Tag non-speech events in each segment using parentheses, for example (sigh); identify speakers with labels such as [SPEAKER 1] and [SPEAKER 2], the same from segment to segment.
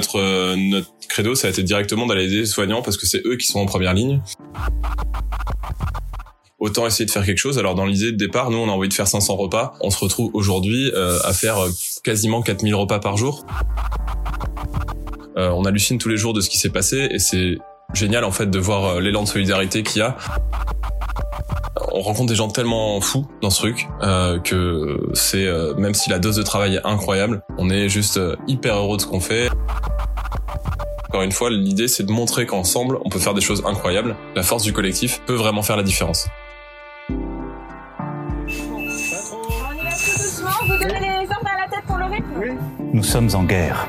[SPEAKER 1] Notre, credo, ça a été directement d'aller aider les soignants parce que c'est eux qui sont en première ligne. Autant essayer de faire quelque chose. Alors dans l'idée de départ, nous on a envie de faire 500 repas. On se retrouve aujourd'hui euh, à faire euh, quasiment 4000 repas par jour. Euh, on hallucine tous les jours de ce qui s'est passé et c'est génial en fait de voir l'élan de solidarité qu'il y a. On rencontre des gens tellement fous dans ce truc que c'est même si la dose de travail est incroyable, on est juste hyper heureux de ce qu'on fait. Encore une fois, l'idée c'est de montrer qu'ensemble on peut faire des choses incroyables. La force du collectif peut vraiment faire la différence.
[SPEAKER 2] On y va tout doucement, vous donnez les ordres à la tête pour le rythme
[SPEAKER 3] Nous sommes en guerre.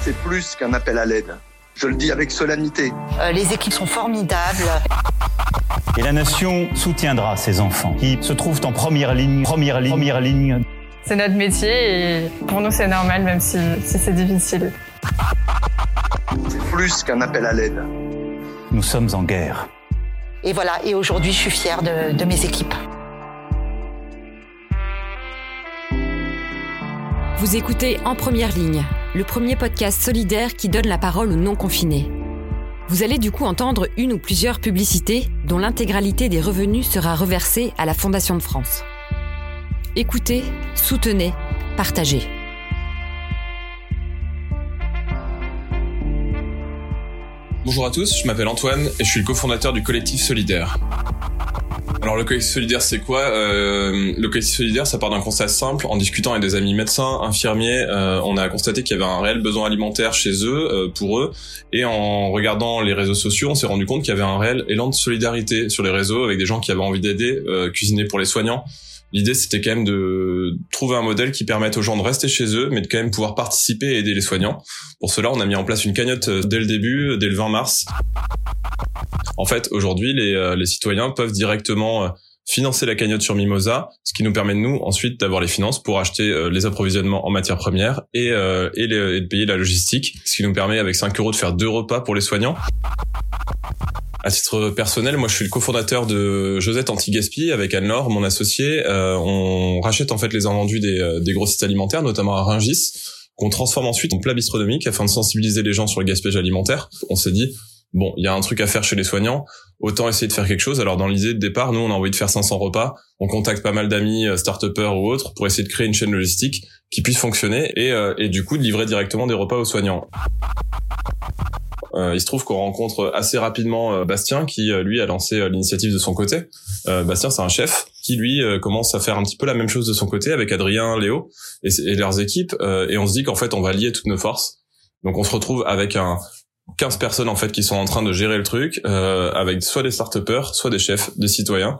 [SPEAKER 4] C'est plus qu'un appel à l'aide. Je le dis avec solennité.
[SPEAKER 5] Euh, les équipes sont formidables.
[SPEAKER 3] Et la nation soutiendra ces enfants qui se trouvent en première ligne, première ligne, première ligne.
[SPEAKER 6] C'est notre métier et pour nous c'est normal même si, si c'est difficile.
[SPEAKER 4] C'est plus qu'un appel à l'aide.
[SPEAKER 3] Nous sommes en guerre.
[SPEAKER 5] Et voilà, et aujourd'hui je suis fière de, de mes équipes.
[SPEAKER 7] Vous écoutez En Première Ligne, le premier podcast solidaire qui donne la parole aux non-confinés. Vous allez du coup entendre une ou plusieurs publicités dont l'intégralité des revenus sera reversée à la Fondation de France. Écoutez, soutenez, partagez.
[SPEAKER 1] Bonjour à tous, je m'appelle Antoine et je suis le cofondateur du collectif Solidaire. Alors le collectif Solidaire c'est quoi? Euh, Le collectif Solidaire ça part d'un constat simple. En discutant avec des amis médecins, infirmiers, euh, on a constaté qu'il y avait un réel besoin alimentaire chez eux, euh, pour eux. Et en regardant les réseaux sociaux, on s'est rendu compte qu'il y avait un réel élan de solidarité sur les réseaux avec des gens qui avaient envie d'aider, euh, cuisiner pour les soignants. L'idée, c'était quand même de trouver un modèle qui permette aux gens de rester chez eux, mais de quand même pouvoir participer et aider les soignants. Pour cela, on a mis en place une cagnotte euh, dès le début, dès le 20 mars. En fait, aujourd'hui, les, euh, les citoyens peuvent directement euh, financer la cagnotte sur Mimosa, ce qui nous permet de nous ensuite d'avoir les finances pour acheter euh, les approvisionnements en matières premières et, euh, et, et de payer la logistique, ce qui nous permet avec 5 euros de faire deux repas pour les soignants. À titre personnel, moi je suis le cofondateur de Josette Anti-Gaspi avec Anne-Laure, mon associé. Euh, on rachète en fait les invendus des, euh, des grossistes alimentaires, notamment à Ringis, qu'on transforme ensuite en plat bistronomique afin de sensibiliser les gens sur le gaspillage alimentaire. On s'est dit, bon, il y a un truc à faire chez les soignants, autant essayer de faire quelque chose. Alors dans l'idée de départ, nous on a envie de faire 500 repas, on contacte pas mal d'amis, euh, start-upers ou autres, pour essayer de créer une chaîne logistique qui puisse fonctionner et, euh, et du coup de livrer directement des repas aux soignants. Euh, il se trouve qu'on rencontre assez rapidement euh, Bastien qui euh, lui a lancé euh, l'initiative de son côté. Euh, Bastien c'est un chef qui lui commence à faire un petit peu la même chose de son côté avec Adrien, Léo et, leurs équipes et on se dit qu'en fait on va lier toutes nos forces. Donc on se retrouve avec un 15 personnes en fait qui sont en train de gérer le truc avec soit des start-upers, soit des chefs, des citoyens,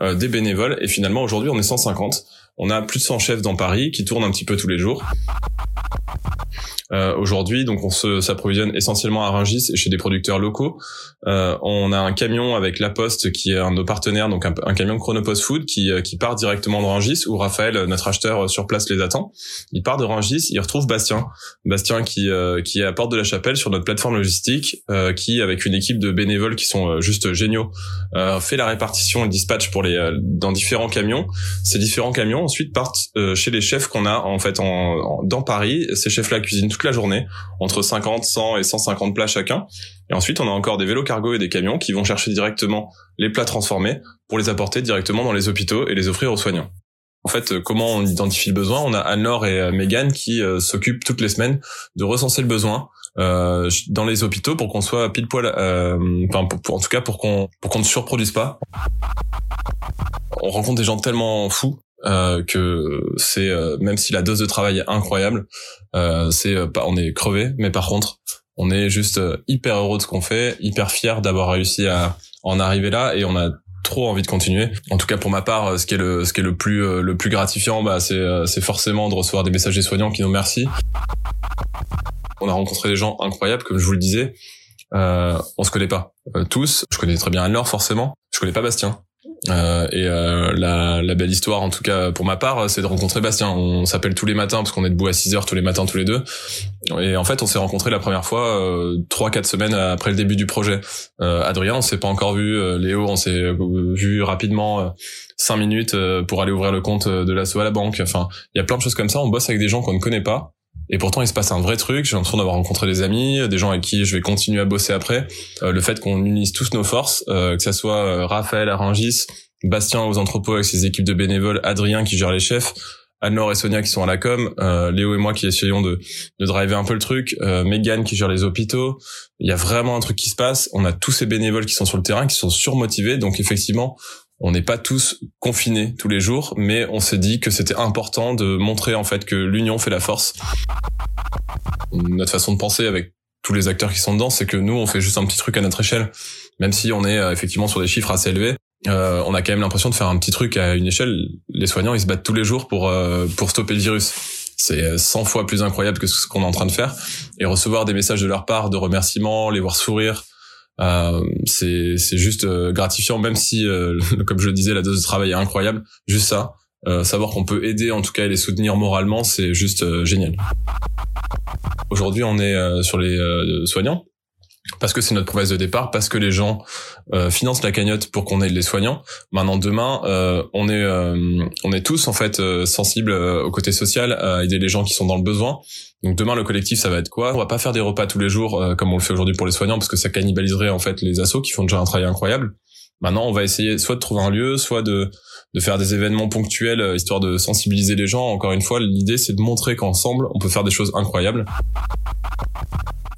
[SPEAKER 1] des bénévoles et finalement aujourd'hui on est 150. On a plus de 100 chefs dans Paris qui tournent un petit peu tous les jours. Euh, Aujourd'hui, donc on s'approvisionne essentiellement à Rungis et chez des producteurs locaux. Euh, on a un camion avec La Poste qui est un de nos partenaires, donc un, camion Chronopost Food qui, euh, qui part directement de Rungis où Raphaël, euh, notre acheteur euh, sur place, les attend. Il part de Rungis, il retrouve Bastien, Bastien qui euh, qui est à Porte de la Chapelle sur notre plateforme logistique, qui avec une équipe de bénévoles qui sont juste géniaux, fait la répartition et le dispatch pour les dans différents camions. Ces différents camions ensuite partent chez les chefs qu'on a en fait en, en- dans Paris. Ces chefs-là cuisinent la journée, entre 50, 100 et 150 plats chacun. Et ensuite, on a encore des vélos cargo et des camions qui vont chercher directement les plats transformés pour les apporter directement dans les hôpitaux et les offrir aux soignants. En fait, euh, comment on identifie le besoin? On a Anne-Laure et euh, Megan qui euh, s'occupent toutes les semaines de recenser le besoin dans les hôpitaux pour qu'on soit pile poil, euh, enfin pour- pour- en tout cas pour qu'on pour qu'on ne surproduise pas. On rencontre des gens tellement fous euh, que c'est euh, même si la dose de travail est incroyable, euh, c'est euh, pas on est crevé, mais par contre on est juste euh, hyper heureux de ce qu'on fait, hyper fier d'avoir réussi à en arriver là et on a trop envie de continuer. En tout cas pour ma part, ce qui est le ce qui est le plus euh, le plus gratifiant, bah c'est euh, c'est forcément de recevoir des messages des soignants qui nous remercient. On a rencontré des gens incroyables, comme je vous le disais. Euh, on se connaît pas tous. Je connais très bien Anne-Laure forcément. Je connais pas Bastien. Euh, et euh, la, la, belle histoire, en tout cas pour ma part, c'est de rencontrer Bastien. On s'appelle tous les matins parce qu'on est debout à 6 heures tous les matins tous les deux. Et en fait, on s'est rencontrés la première fois euh, trois, quatre semaines après le début du projet. Euh, Adrien, on s'est pas encore vu. Léo, on s'est vu rapidement cinq minutes pour aller ouvrir le compte de l'assaut à la banque. Enfin, il y a plein de choses comme ça. On bosse avec des gens qu'on ne connaît pas. Et pourtant, il se passe un vrai truc. J'ai l'impression d'avoir rencontré des amis, des gens avec qui je vais continuer à bosser après. Euh, le fait qu'on unisse tous nos forces, euh, que ça soit euh, Raphaël à Rungis, Bastien aux entrepôts avec ses équipes de bénévoles, Adrien qui gère les chefs, Anne-Laure et Sonia qui sont à la com, Léo et moi qui essayons de, de driver un peu le truc, euh, Megan qui gère les hôpitaux. Il y a vraiment un truc qui se passe. On a tous ces bénévoles qui sont sur le terrain, qui sont surmotivés. Donc effectivement, on n'est pas tous confinés tous les jours, mais on s'est dit que c'était important de montrer en fait que l'union fait la force. Notre façon de penser avec tous les acteurs qui sont dedans, c'est que nous, on fait juste un petit truc à notre échelle, même si on est euh, effectivement sur des chiffres assez élevés. Euh, on a quand même l'impression de faire un petit truc à une échelle. Les soignants, ils se battent tous les jours pour euh, pour stopper le virus. C'est 100 fois plus incroyable que ce qu'on est en train de faire. Et recevoir des messages de leur part, de remerciements, les voir sourire, euh, c'est juste euh, gratifiant même si euh, (laughs) comme je le disais la dose de travail est incroyable. Juste ça savoir qu'on peut aider en tout cas et les soutenir moralement c'est juste génial. Aujourd'hui on est sur les soignants parce que c'est notre promesse de départ, parce que les gens euh, financent la cagnotte pour qu'on aide les soignants. Maintenant, demain, euh, on est euh, on est tous en fait sensibles au côté social, à aider les gens qui sont dans le besoin. Donc demain, le collectif, ça va être quoi? On va pas faire des repas tous les jours comme on le fait aujourd'hui pour les soignants, parce que ça cannibaliserait en fait les assos qui font déjà un travail incroyable. Maintenant, on va essayer soit de trouver un lieu, soit de de faire des événements ponctuels histoire de sensibiliser les gens. Encore une fois, l'idée c'est de montrer qu'ensemble, on peut faire des choses incroyables.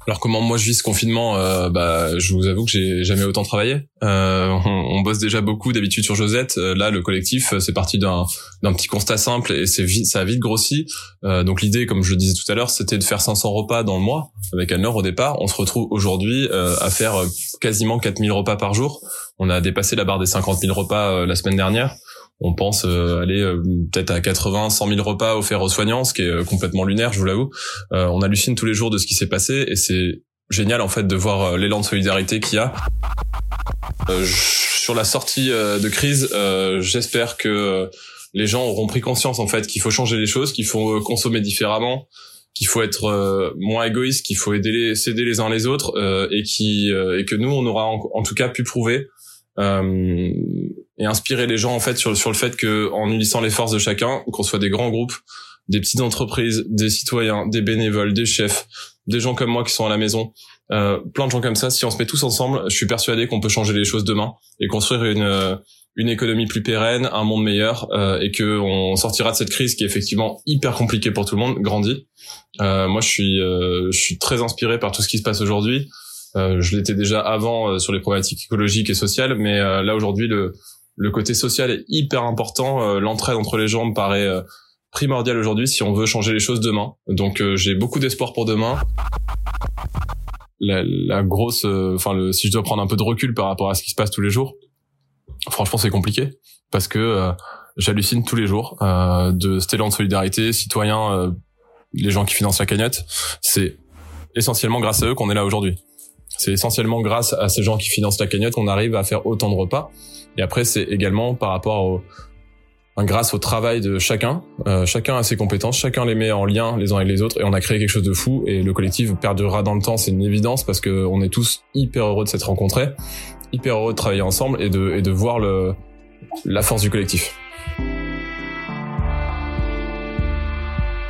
[SPEAKER 1] Alors comment moi je vis ce confinement euh, Bah, je vous avoue que j'ai jamais autant travaillé. Euh, on, bosse déjà beaucoup d'habitude sur Josette. Euh, là, le collectif, c'est parti d'un d'un petit constat simple et c'est ça a vite grossi. donc l'idée, comme je le disais tout à l'heure, c'était de faire 500 repas dans le mois avec Anne-Laure au départ. On se retrouve aujourd'hui à faire quasiment 4000 repas par jour. On a dépassé la barre des 50 000 repas la semaine dernière on pense euh, aller euh, peut-être à 80, 100 000 repas offerts aux soignants, ce qui est euh, complètement lunaire, je vous l'avoue. on hallucine tous les jours de ce qui s'est passé et c'est génial en fait de voir l'élan de solidarité qu'il y a. sur la sortie de crise, j'espère que les gens auront pris conscience en fait qu'il faut changer les choses, qu'il faut consommer différemment, qu'il faut être moins égoïste, qu'il faut aider les, s'aider les uns les autres et qui et que nous on aura en, tout cas pu prouver euh, et inspirer les gens en fait sur, sur le fait que en unissant les forces de chacun, qu'on soit des grands groupes, des petites entreprises, des citoyens, des bénévoles, des chefs, des gens comme moi qui sont à la maison, euh, plein de gens comme ça. Si on se met tous ensemble, je suis persuadé qu'on peut changer les choses demain et construire une euh, une économie plus pérenne, un monde meilleur euh, et que on sortira de cette crise qui est effectivement hyper compliquée pour tout le monde, grandit. Euh, moi, je suis euh, je suis très inspiré par tout ce qui se passe aujourd'hui. Euh, je l'étais déjà avant sur les problématiques écologiques et sociales, mais là aujourd'hui le le côté social est hyper important. Euh, l'entraide entre les gens me paraît euh, primordial aujourd'hui si on veut changer les choses demain. Donc euh, j'ai beaucoup d'espoir pour demain. La, grosse, enfin si je dois prendre un peu de recul par rapport à ce qui se passe tous les jours, franchement c'est compliqué parce que j'hallucine tous les jours de cet élan de solidarité citoyen, les gens qui financent la cagnotte. C'est essentiellement grâce à eux qu'on est là aujourd'hui. C'est essentiellement grâce à ces gens qui financent la cagnotte qu'on arrive à faire autant de repas. Et après, c'est également par rapport au, grâce au travail de chacun. Euh, chacun a ses compétences, chacun les met en lien les uns avec les autres, et on a créé quelque chose de fou. Et le collectif perdurera dans le temps, c'est une évidence parce que on est tous hyper heureux de s'être rencontrés, hyper heureux de travailler ensemble et de, et de voir le, la force du collectif.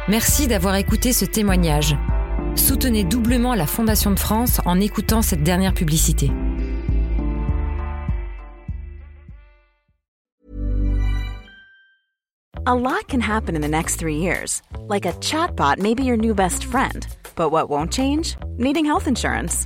[SPEAKER 7] Merci d'avoir écouté ce témoignage. Soutenez doublement la Fondation de France en écoutant cette dernière publicité.
[SPEAKER 8] A lot can happen in the next three years. Like a chatbot may be your new best friend. But what won't change? Needing health insurance.